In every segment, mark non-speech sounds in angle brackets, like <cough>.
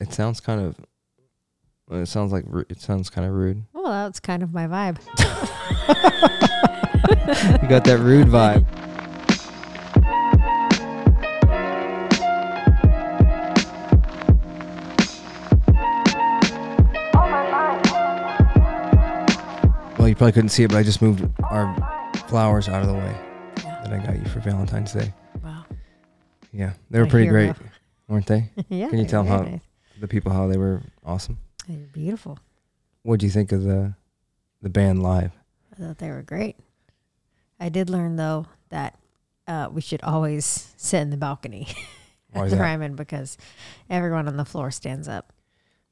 It sounds kind of. It sounds like it sounds kind of rude. Well, that's kind of my vibe. <laughs> You got that rude vibe. Well, you probably couldn't see it, but I just moved our flowers out of the way Yeah. that I got you for Valentine's Day. Wow. Yeah, they were My pretty hero. great, weren't they? <laughs> yeah. Can you they're tell 'em very how- nice. The people how they were awesome. They're beautiful. What do you think of the the band live? I thought they were great. I did learn though that uh, we should always sit in the balcony <laughs> at the that? Ryman because everyone on the floor stands up.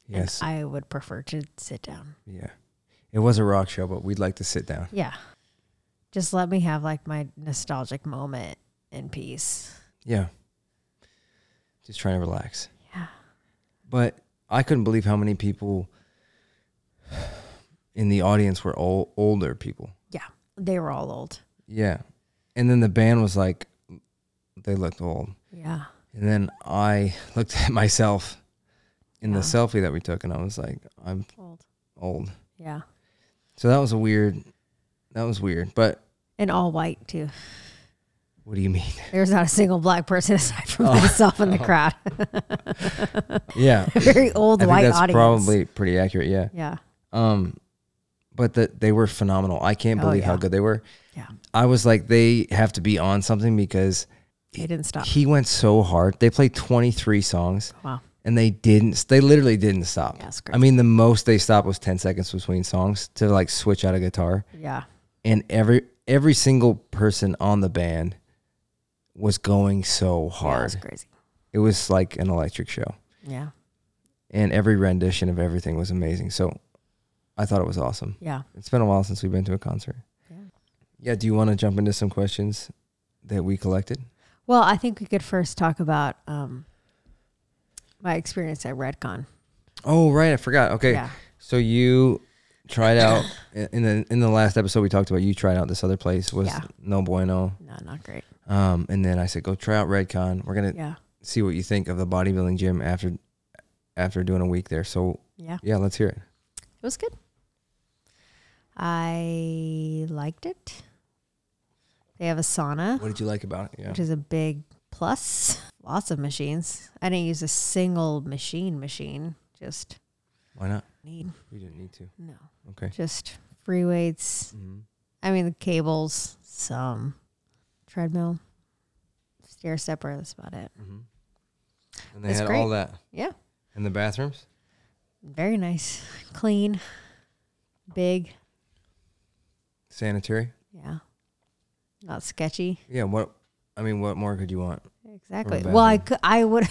and Yes, I would prefer to sit down. yeah. It was a rock show, but we'd like to sit down. Yeah. Just let me have like my nostalgic moment in peace. Yeah. Just trying to relax. Yeah. But I couldn't believe how many people in the audience were all older people. Yeah, they were all old. Yeah. And then the band was like, they looked old. Yeah. And then I looked at myself in the selfie that we took and I was like, I'm Old. old. Yeah. So that was a weird, that was weird. But And all white too. What do you mean? <laughs> There's not a single black person aside from Oh. myself in the <laughs> crowd. Yeah. A <laughs> very old I think white that's audience. probably pretty accurate. Yeah. Yeah. Um, but that they were phenomenal. I can't Oh, believe how yeah. good they were. Yeah. I was like, they have to be on something because They didn't stop. he went so hard. They played 23 songs Wow. and they didn't, they literally didn't stop. It's I crazy. mean, the most they stopped was 10 seconds between songs to like switch out a guitar. Yeah. And every, every single person on the band was going so Yeah, hard. it's crazy. it was like an electric show. Yeah. And every rendition of everything was amazing. So I thought it was awesome. Yeah. It's been a while since we've been to a concert. Yeah. Yeah. Do you want to jump into some questions that we collected? Well, I think we could first talk about um, my experience at Redcon. Oh, right. I forgot. Okay. Yeah. So you tried out <coughs> in the in the last episode we talked about you tried out this other place was Yeah. no bueno. No, not great. Um, and then I said go try out Redcon. We're gonna Yeah. see what you think of the bodybuilding gym after after doing a week there. So Yeah. yeah, let's hear it. It was good. I liked it. They have a sauna, What did you like about it? Yeah. which is a big plus. Lots of machines. I didn't use a single machine machine. Just Why not? need We didn't need to. no. Okay. Just free weights. hmm I mean the cables, some treadmill, stair stepper. That's about it. hmm And they had great. all that Yeah. in the bathrooms. Very nice, clean, big. Sanitary. Yeah, not sketchy. Yeah. What? I mean, what more could you want? Exactly. Well, I could, I would.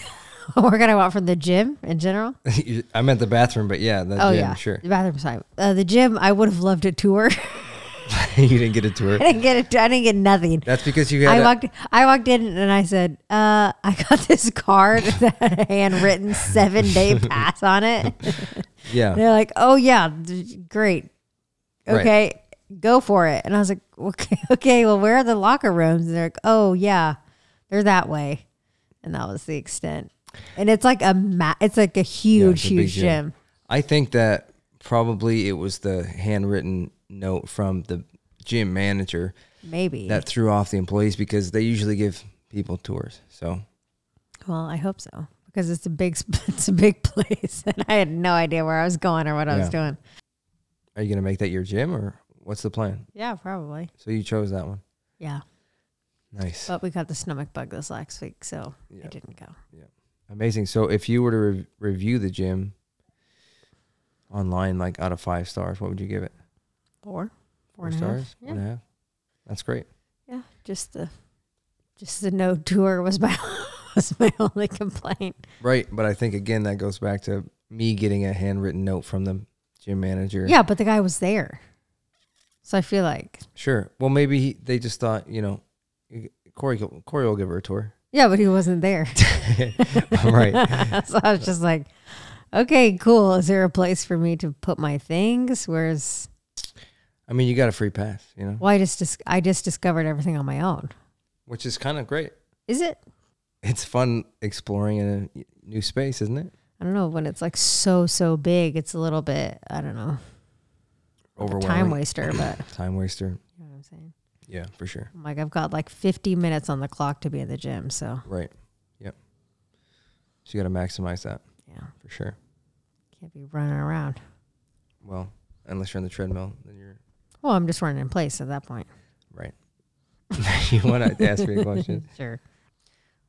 We're gonna want from the gym in general. <laughs> I meant the bathroom, but yeah, the oh gym, yeah, sure. The bathroom side. Uh, the gym. I would have loved a tour. <laughs> <laughs> you didn't get a tour. I didn't get it. I didn't get nothing. That's because you I had. a- walked. I walked in and I said, uh, "I got <laughs> this card <laughs> that had a handwritten seven day pass on it." yeah. They're like, "Oh yeah, great, Right. okay, go for it." And I was like, "Okay, okay. Well, where are the locker rooms?" And they're like, "Oh yeah, they're that way," and that was the extent. And it's like a ma- It's like a huge, it's a huge gym. gym. I think that probably it was the handwritten note from the gym manager Maybe. that threw off the employees because they usually give people tours. So well, I hope so because it's a big, <laughs> it's a big place, and I had no idea where I was going or what I was doing. are you gonna make that your gym or what's the plan? Yeah, probably. So you chose that one. Yeah, Nice. but we got the stomach bug this last week, so Yeah. I didn't go. Yeah. Amazing. So if you were to re- review the gym online, like out of five stars, what would you give it? Four, Four four and a half. stars? One and a half? That's great. Yeah, just the just the no tour was my <laughs> was my only complaint. Right. But I think again that goes back to me getting a handwritten note from the gym manager. Yeah, but the guy was there, so I feel like Sure. Well, maybe he, they just thought, you know, Corey, Corey will give her a tour. yeah, but he wasn't there. <laughs> right. <laughs> so I was just like, okay, cool. Is there a place for me to put my things? Where's I mean, you got a free pass, you know, well, I just dis- I just discovered everything on my own. which is kind of great. Is it? It's fun exploring in a new space, isn't it? I don't know when it's like so so big. It's a little bit I don't know Overwhelming. time waster, but <clears throat> Time waster. you know what I'm saying. Yeah, for sure. I'm like I've got like 50 minutes on the clock to be in the gym, so Right. Yep. So you got to maximize that yeah, for sure. can't be running around. Well, unless you're on the treadmill, then you're Well, I'm just running in place at that point. right. <laughs> you want to ask me a question? <laughs> Sure.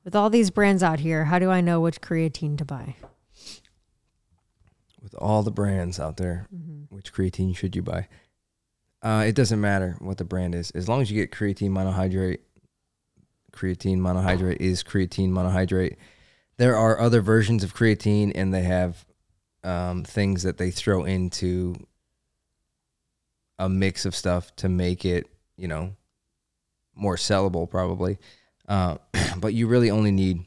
With all these brands out here, how do I know which creatine to buy? With all the brands out there, Mm-hmm. which creatine should you buy? Uh, it doesn't matter what the brand is, as long as you get creatine monohydrate. Creatine monohydrate is creatine monohydrate. There are other versions of creatine, and they have um, things that they throw into a mix of stuff to make it, you know, more sellable, probably. Uh, <clears throat> but you really only need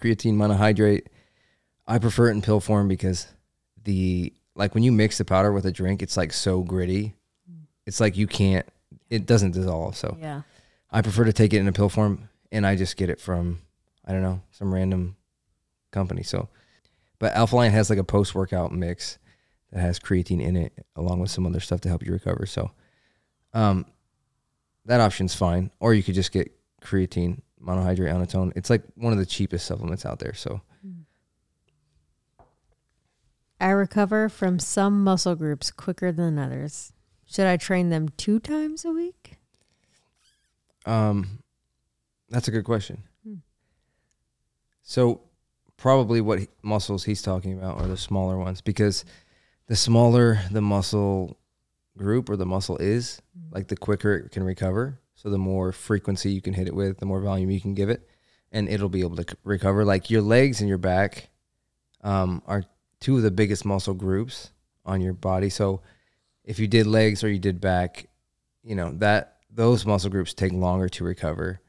creatine monohydrate. I prefer it in pill form because the like when you mix the powder with a drink, it's like so gritty. It's like you can't. It doesn't dissolve. So Yeah. I prefer to take it in a pill form, and I just get it from I don't know some random company. So, but Alpha Lion has like a post workout mix that has creatine in it, along with some other stuff to help you recover. So, um, that option's fine. Or you could just get creatine monohydrate on its own. It's like one of the cheapest supplements out there. So I recover from some muscle groups quicker than others. Should I train them two times a week? Um, that's a good question. Hmm. So, probably what he- muscles he's talking about are the smaller ones because the smaller the muscle group or the muscle is, like the quicker it can recover. So, the more frequency you can hit it with, the more volume you can give it, and it'll be able to c- recover. Like your legs and your back um, are two of the biggest muscle groups on your body. So, if you did legs or you did back, you know that those muscle groups take longer to recover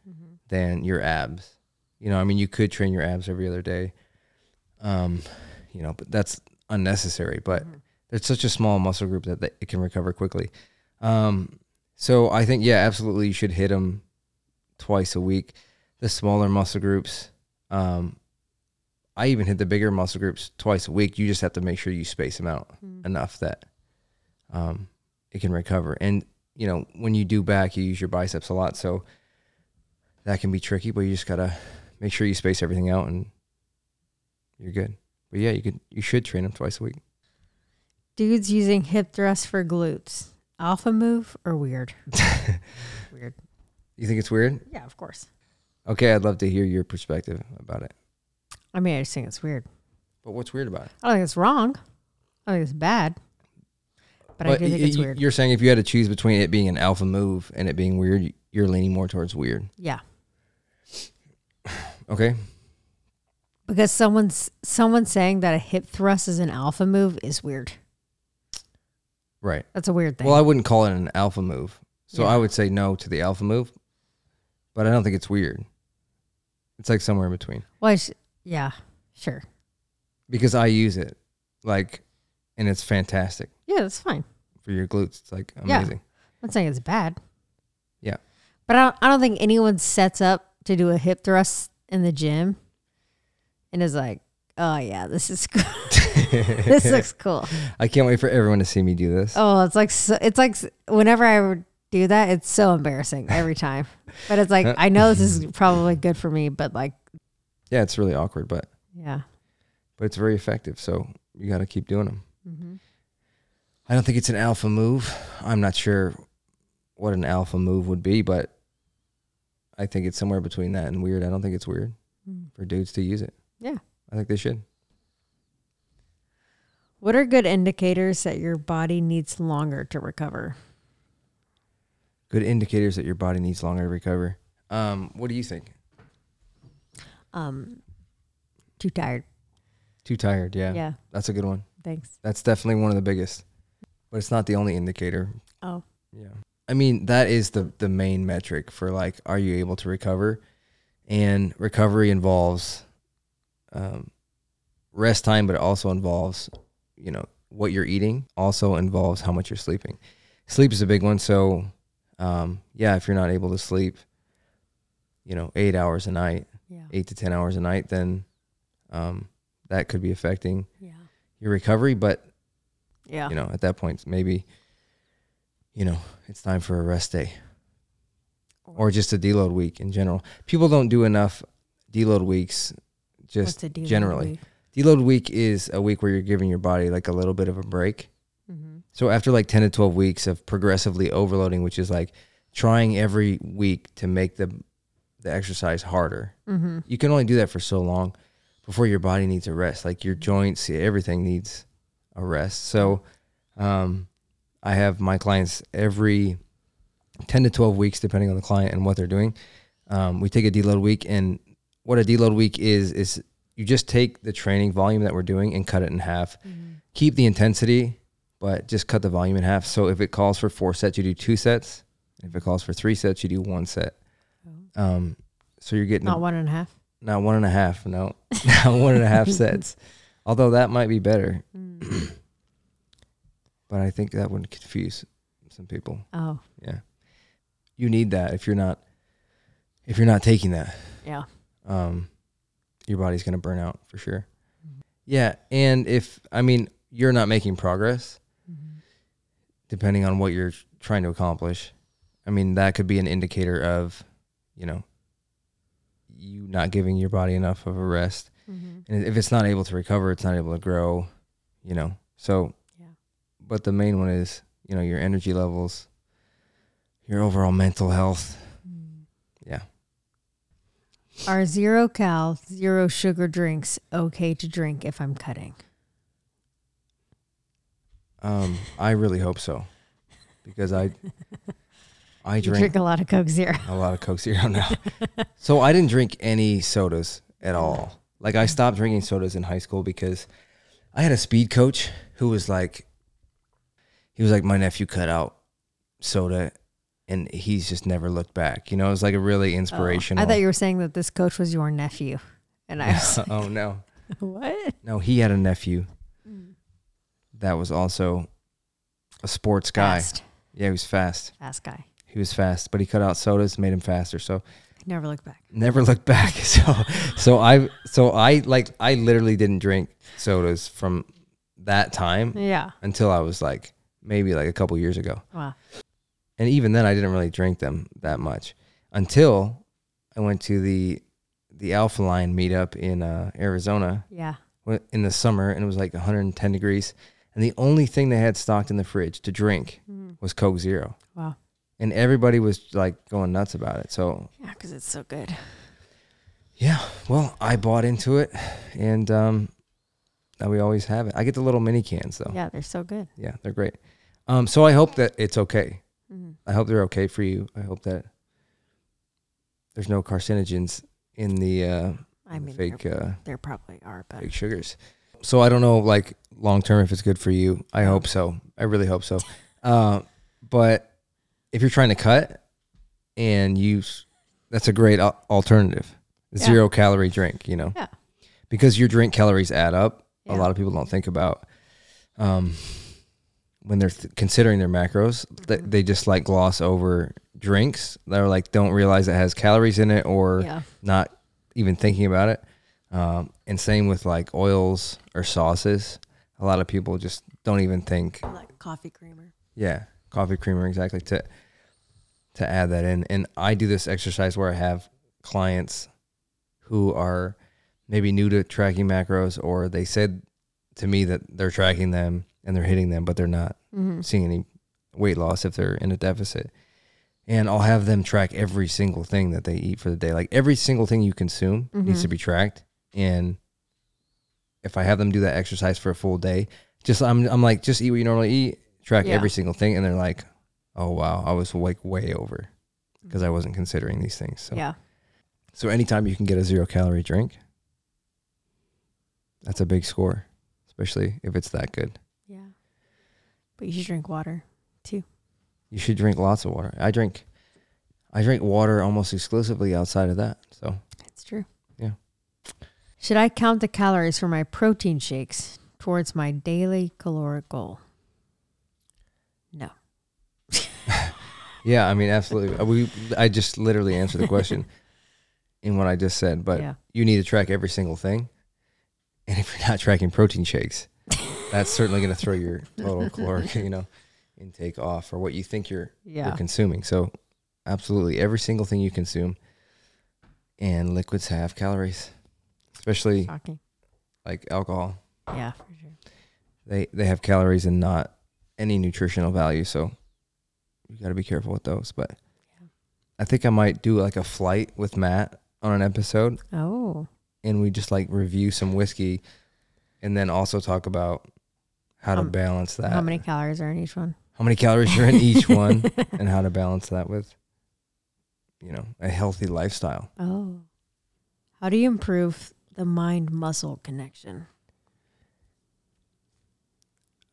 than your abs. You know, I mean, you could train your abs every other day, um, you know, but that's unnecessary. But it's such a small muscle group that, that it can recover quickly. Um, so I think, yeah, absolutely, you should hit them twice a week. The smaller muscle groups, um, I even hit the bigger muscle groups twice a week. You just have to make sure you space them out enough that um, it can recover. And you know, when you do back, you use your biceps a lot, so that can be tricky. But you just gotta make sure you space everything out, and you're good. But yeah, you could you should train them twice a week. Dudes using hip thrust for glutes. Alpha move or weird? <laughs> weird. You think it's weird? Yeah, of course. Okay, I'd love to hear your perspective about it. I mean, I just think it's weird. But what's weird about it? I don't think it's wrong. I don't think it's bad. But, I do y- think it's weird. You're saying if you had to choose between it being an alpha move and it being weird, you're leaning more towards weird. Yeah. <sighs> Okay. Because someone's someone saying that a hip thrust is an alpha move is weird. Right. That's a weird thing. Well, I wouldn't call it an alpha move. So. I would say no to the alpha move, but I don't think it's weird. It's like somewhere in between Well, I sh- yeah, sure. because I use it like, and it's fantastic Yeah, that's fine. for your glutes. It's like Yeah. amazing. I'm not saying it's bad. Yeah. But I don't, I don't think anyone sets up to do a hip thrust in the gym and is like, oh, yeah, this is <laughs> cool. <laughs> this looks cool. I can't wait for everyone to see me do this. Oh, it's like, so, it's like whenever I would do that, it's so embarrassing every time. <laughs> But it's like, I know this is <laughs> probably good for me, but like, Yeah, it's really awkward, but yeah. but it's very effective. So you got to keep doing them. Mm-hmm. I don't think it's an alpha move. I'm not sure what an alpha move would be, but I think it's somewhere between that and weird. I don't think it's weird for dudes to use it. Yeah. I think they should. What are good indicators that your body needs longer to recover? Good indicators that your body needs longer to recover. Um, what do you think? Um, too tired. Too tired. Yeah, Yeah. that's a good one. Thanks. That's definitely one of the biggest, but it's not the only indicator. Oh, Yeah. I mean, that is the the main metric for like are you able to recover? And recovery involves um, rest time, but it also involves, you know, what you're eating, also involves how much you're sleeping. Sleep is a big one. So, um, yeah, if you're not able to sleep, you know, eight hours a night, yeah. eight to 10 hours a night, then um, that could be affecting Yeah. your recovery. But Yeah. you know, at that point, maybe you know it's time for a rest day or just a deload week in general. People don't do enough deload weeks. Just What's a deload generally. week? Deload week is a week where you're giving your body like a little bit of a break. Mhm. So after like 10 to 12 weeks of progressively overloading, which is like trying every week to make the the exercise harder. Mhm. You can only do that for so long before your body needs a rest. Like your joints, everything needs a rest. So um, I have my clients every 10 to 12 weeks, depending on the client and what they're doing. Um, we take a deload week, and what a deload week is is you just take the training volume that we're doing and cut it in half. Mhm. Keep the intensity, but just cut the volume in half. So if it calls for four sets, you do two sets. If it calls for three sets, you do one set. Um, so you're getting Not one and a half. not one and a half, no, <laughs> not one and a half sets. <laughs> Although that might be better, Mm. <clears throat> but I think that would confuse some people. Oh, Yeah, you need that if you're not if you're not taking that, yeah. um, your body's gonna burn out for sure. Yeah, and if I mean you're not making progress, Mhm. depending on what you're trying to accomplish, I mean that could be an indicator of, you know, you not giving your body enough of a rest. Mhm. And if it's not able to recover, it's not able to grow, you know. So, Yeah. but the main one is, you know, your energy levels, your overall mental health. Mm. Yeah. Are zero cal, zero sugar drinks okay to drink if I'm cutting? Um, I really hope so, because I, <laughs> I drink, drink a lot of Coke Zero. a lot of Coke Zero now. <laughs> so I didn't drink any sodas at all. Like I stopped drinking sodas in high school because I had a speed coach who was like, he was like, my nephew cut out soda, and he's just never looked back. You know, it was like a really Oh, inspirational. I thought you were saying that this coach was your nephew. And I was <laughs> oh no, <laughs> what? no, he had a nephew mm. that was also a sports guy. Fast. Yeah, he was fast. Fast guy. He was fast, but he cut out sodas, made him faster. So Never look back. never looked back. <laughs> So, so I, so I like, I literally didn't drink sodas from that time Yeah. until I was like maybe like a couple years ago. Wow. And even then, I didn't really drink them that much until I went to the the Alpha Lion meetup in uh, Arizona Yeah. in the summer, and it was like 110 degrees. And the only thing they had stocked in the fridge to drink Mm. was Coke Zero, Wow. and everybody was like going nuts about it. So Yeah, because it's so good. yeah, well, I bought into it, and um, now we always have it. I get the little mini cans though. Yeah, they're so good. yeah they're great. Um, so I hope that it's okay. I hope they're okay for you. I hope that there's no carcinogens in the uh, I mean, fake there, uh, there probably are, but fake sugars. So I don't know, like long term, if it's good for you. I hope so. I really hope so. Uh, but if you're trying to cut and use, that's a great al- alternative. Yeah. Zero calorie drink, you know, Yeah. because your drink calories add up. A lot of people don't think about um, when they're th- considering their macros. They, Mhm. they just like gloss over drinks. They're like don't realize it has calories in it or yeah. not even thinking about it. Um, and same with like oils or sauces. A lot of people just don't even think, Like coffee creamer. yeah, coffee creamer exactly to to add that in. And I do this exercise where I have clients who are maybe new to tracking macros or they said to me that they're tracking them and they're hitting them, but they're not Mm-hmm. seeing any weight loss if they're in a deficit. And I'll have them track every single thing that they eat for the day. Like every single thing you consume needs to be tracked. And if I have them do that exercise for a full day, just I'm I'm like, just eat what you normally eat, track Yeah. every single thing, and they're like, Oh wow, I was like way over because I wasn't considering these things. So Yeah. so anytime you can get a zero calorie drink, that's a big score, especially if it's that good. But you should drink water. Too. You should drink lots of water. I drink I drink water almost exclusively outside of that. So It's true. Yeah. Should I count the calories for my protein shakes towards my daily caloric goal? No. <laughs> yeah, I mean absolutely. Uh, We I just literally answered the question <laughs> in what I just said, but yeah. you need to track every single thing. And if you're not tracking protein shakes, that's certainly going to throw your <laughs> total caloric, you know, intake off or what you think you're Yeah. you're consuming. So, absolutely every single thing you consume and liquids have calories, especially Shocking. like alcohol. Yeah, for sure. They they have calories and not any nutritional value, so you got to be careful with those, but Yeah. I think I might do like a flight with Matt on an episode Oh, and we just like review some whiskey and then also talk about how to Um, balance that. how many calories are in each one? how many calories are in each one <laughs> and how to balance that with you know, a healthy lifestyle. Oh, how do you improve the mind muscle connection?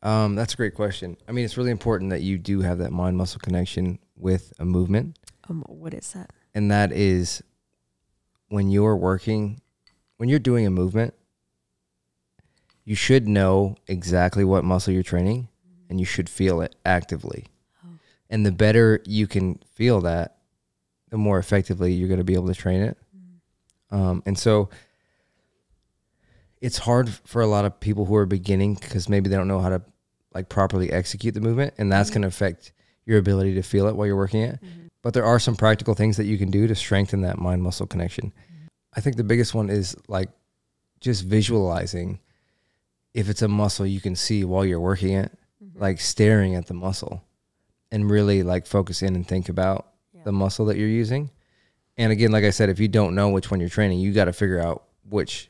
Um, that's a great question. I mean, it's really important that you do have that mind muscle connection with a movement. Um, what is that? And that is when you're working, when you're doing a movement, you should know exactly what muscle you're training and you should feel it actively. Oh. And the better you can feel that, the more effectively you're going to be able to train it. Um, and so it's hard for a lot of people who are beginning because maybe they don't know how to like properly execute the movement, and that's Mhm. going to affect your ability to feel it while you're working it. But there are some practical things that you can do to strengthen that mind muscle connection. I think the biggest one is like just visualizing if it's a muscle you can see while you're working it, like staring at the muscle and really like focus in and think about Yeah. the muscle that you're using. And again, like I said, if you don't know which one you're training, you got to figure out which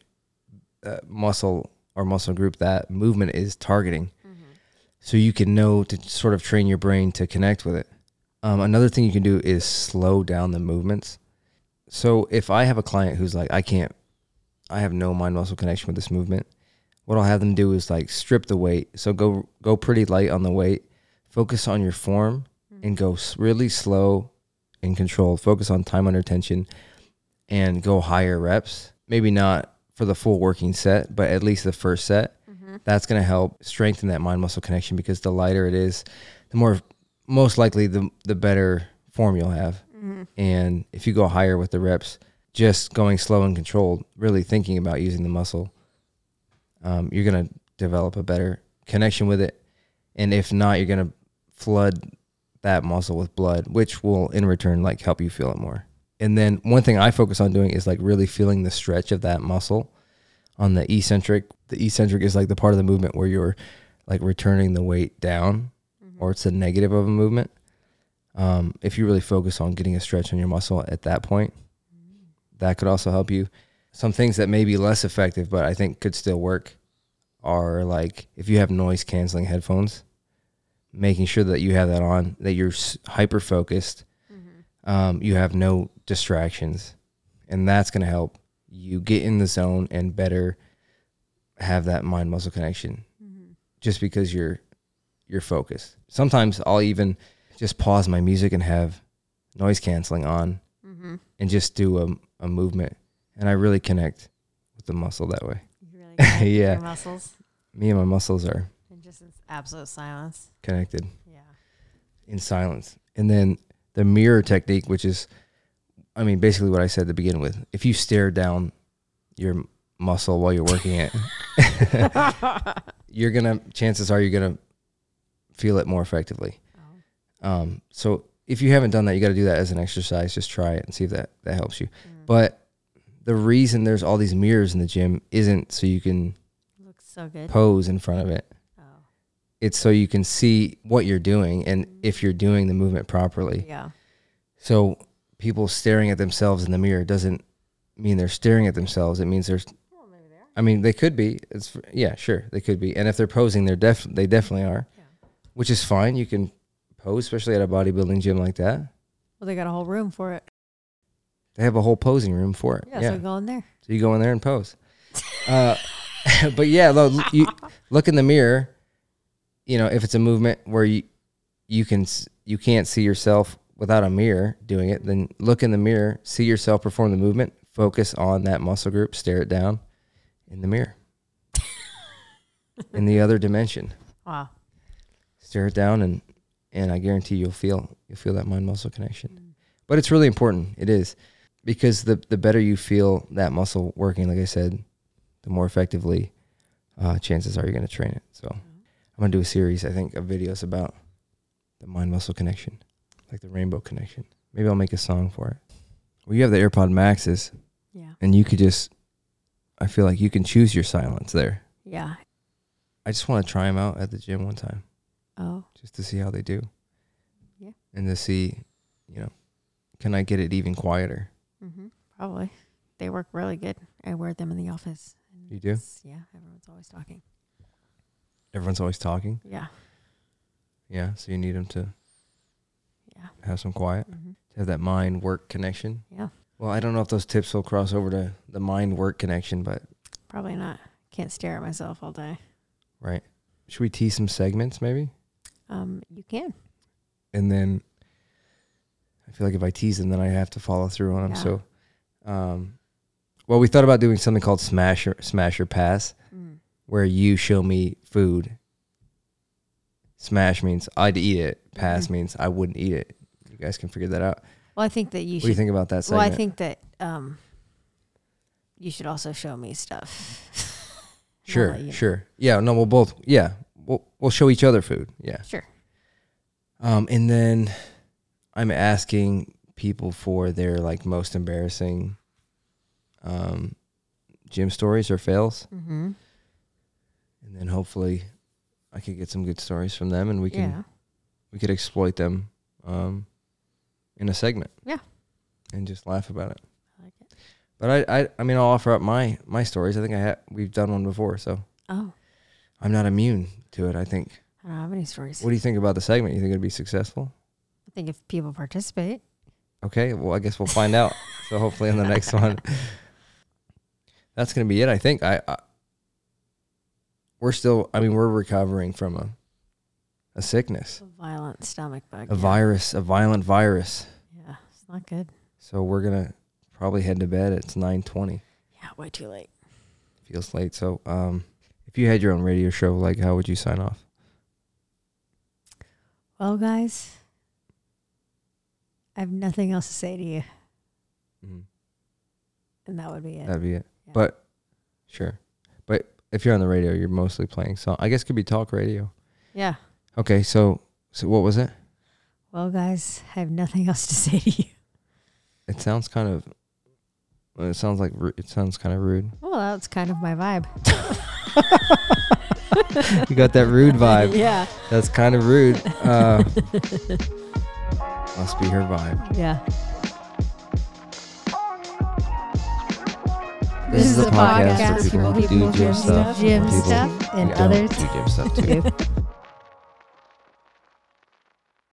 uh, muscle or muscle group that movement is targeting so you can know to sort of train your brain to connect with it. Um, another thing you can do is slow down the movements. So if I have a client who's like, I can't, I have no mind muscle connection with this movement, what I'll have them do is like strip the weight. So go go pretty light on the weight, focus on your form, mm-hmm. and go really slow and controlled. Focus on time under tension, and go higher reps. Maybe not for the full working set, but at least the first set mm-hmm. that's going to help strengthen that mind muscle connection because the lighter it is, the more most likely the the better form you'll have. Mm-hmm. And if you go higher with the reps, just going slow and controlled, really thinking about using the muscle, um, you're going to develop a better connection with it. And if not, you're going to flood that muscle with blood, which will in return like help you feel it more. And then one thing I focus on doing is like really feeling the stretch of that muscle on the eccentric. The eccentric is like the part of the movement where you're like returning the weight down or it's the negative of a movement. Um, if you really focus on getting a stretch on your muscle at that point, that could also help you. Some things that may be less effective, but I think could still work are like if you have noise canceling headphones, making sure that you have that on, that you're hyper focused, um, you have no distractions, and that's going to help you get in the zone and better have that mind muscle connection just because you're you're focused. Sometimes I'll even just pause my music and have noise canceling on Mm-hmm. and just do a, a movement and I really connect with the muscle that way. You really <laughs> Yeah. muscles Me and my muscles are and just in absolute silence. connected Yeah. in silence. And then the mirror technique, which is, I mean, basically what I said to begin with. If you stare down your muscle while you're working it, <laughs> you're gonna. Chances are you're gonna feel it more effectively. Oh. Um, so if you haven't done that, you got to do that as an exercise. Just try it and see if that that helps you. Mm. But the reason there's all these mirrors in the gym isn't so you can Looks so good. pose in front of it. Oh. It's so you can see what you're doing and if you're doing the movement properly. Yeah. So people staring at themselves in the mirror doesn't mean they're staring at themselves. It means there's. Well. I mean, they could be. It's yeah, sure, they could be. And if they're posing, they're def they definitely are, Yeah. which is fine. You can pose, especially at a bodybuilding gym like that. Well, they got a whole room for it. They have a whole posing room for it. Yeah. So go in there. so you go in there and pose. uh, <laughs> but yeah, look, you look in the mirror. You know, if it's a movement where you you can you can't see yourself without a mirror doing it, then look in the mirror, see yourself perform the movement, focus on that muscle group, stare it down in the mirror. in the other dimension, <laughs> Wow. stare it down, and and I guarantee you'll feel you'll feel that mind muscle connection. But it's really important. It is because the the better you feel that muscle working, like I said, the more effectively uh, chances are you're going to train it. So I'm going to do a series, I think, of videos about the mind muscle connection, like the rainbow connection. Maybe I'll make a song for it. Well, you have the AirPod Maxes, Yeah. and you could just, I feel like you can choose your silence there. Yeah. I just want to try them out at the gym one time Oh. just to see how they do. Yeah. And to see, you know, can I get it even quieter? Mm-hmm. Probably. They work really good. I wear them in the office. and You do? Yeah. Everyone's always talking. Everyone's always talking. Yeah. Yeah. So you need them to Yeah. have some quiet, Mm-hmm. to have that mind work connection. Yeah. Well, I don't know if those tips will cross over to the mind work connection, but Probably not. Can't stare at myself all day. right. Should we tease some segments maybe? Um, you can. And then I feel like if I tease them, then I have to follow through on them. Yeah. So, um, well, we thought about doing something called smash or smash or pass, Mm. where you show me food. Smash means I'd eat it. Pass Mhm. means I wouldn't eat it. You guys can figure that out. Well, I think that you What do you think about that well. I think that um, you should also show me stuff. <laughs> Sure, know. sure. Yeah, no, we'll both. Yeah, we'll we'll show each other food. Yeah. Sure. Um, and then I'm asking people for their like most embarrassing um gym stories or fails, Mm-hmm. and then hopefully I could get some good stories from them, and we can yeah. we could exploit them um in a segment. Yeah. And just laugh about it. I like it. But I I I mean I'll offer up my my stories. I think I ha- we've done one before, so Oh, I'm not immune to it. I think. I don't have any stories. What do you think about the segment? You think it'd be successful? I think if people participate, Okay, well, I guess we'll find out. So hopefully in the next <laughs> one, that's gonna be it. I think I, I we're still. I mean, we're recovering from a a sickness, a violent stomach bug. a yeah. virus, a violent virus. Yeah, it's not good. So we're gonna probably head to bed. It's nine twenty. Yeah, way too late. Feels late. So, um, if you had your own radio show, like, how would you sign off? Well, guys, I have nothing else to say to you, Mm-hmm. and that would be it. That'd be it. Yeah. But sure. But if you're on the radio, you're mostly playing song. I guess it could be talk radio. yeah. Okay, so so what was it? Well, guys, I have nothing else to <laughs> say to you. It sounds kind of. It sounds like it sounds kind of rude. Well, that's kind of my vibe. <laughs> You got that rude vibe. <laughs> yeah. That's kind of rude. Uh, must be her vibe. Yeah. This is a podcast for people who do gym stuff, gym stuff, and who don't others do gym stuff too. <laughs> do.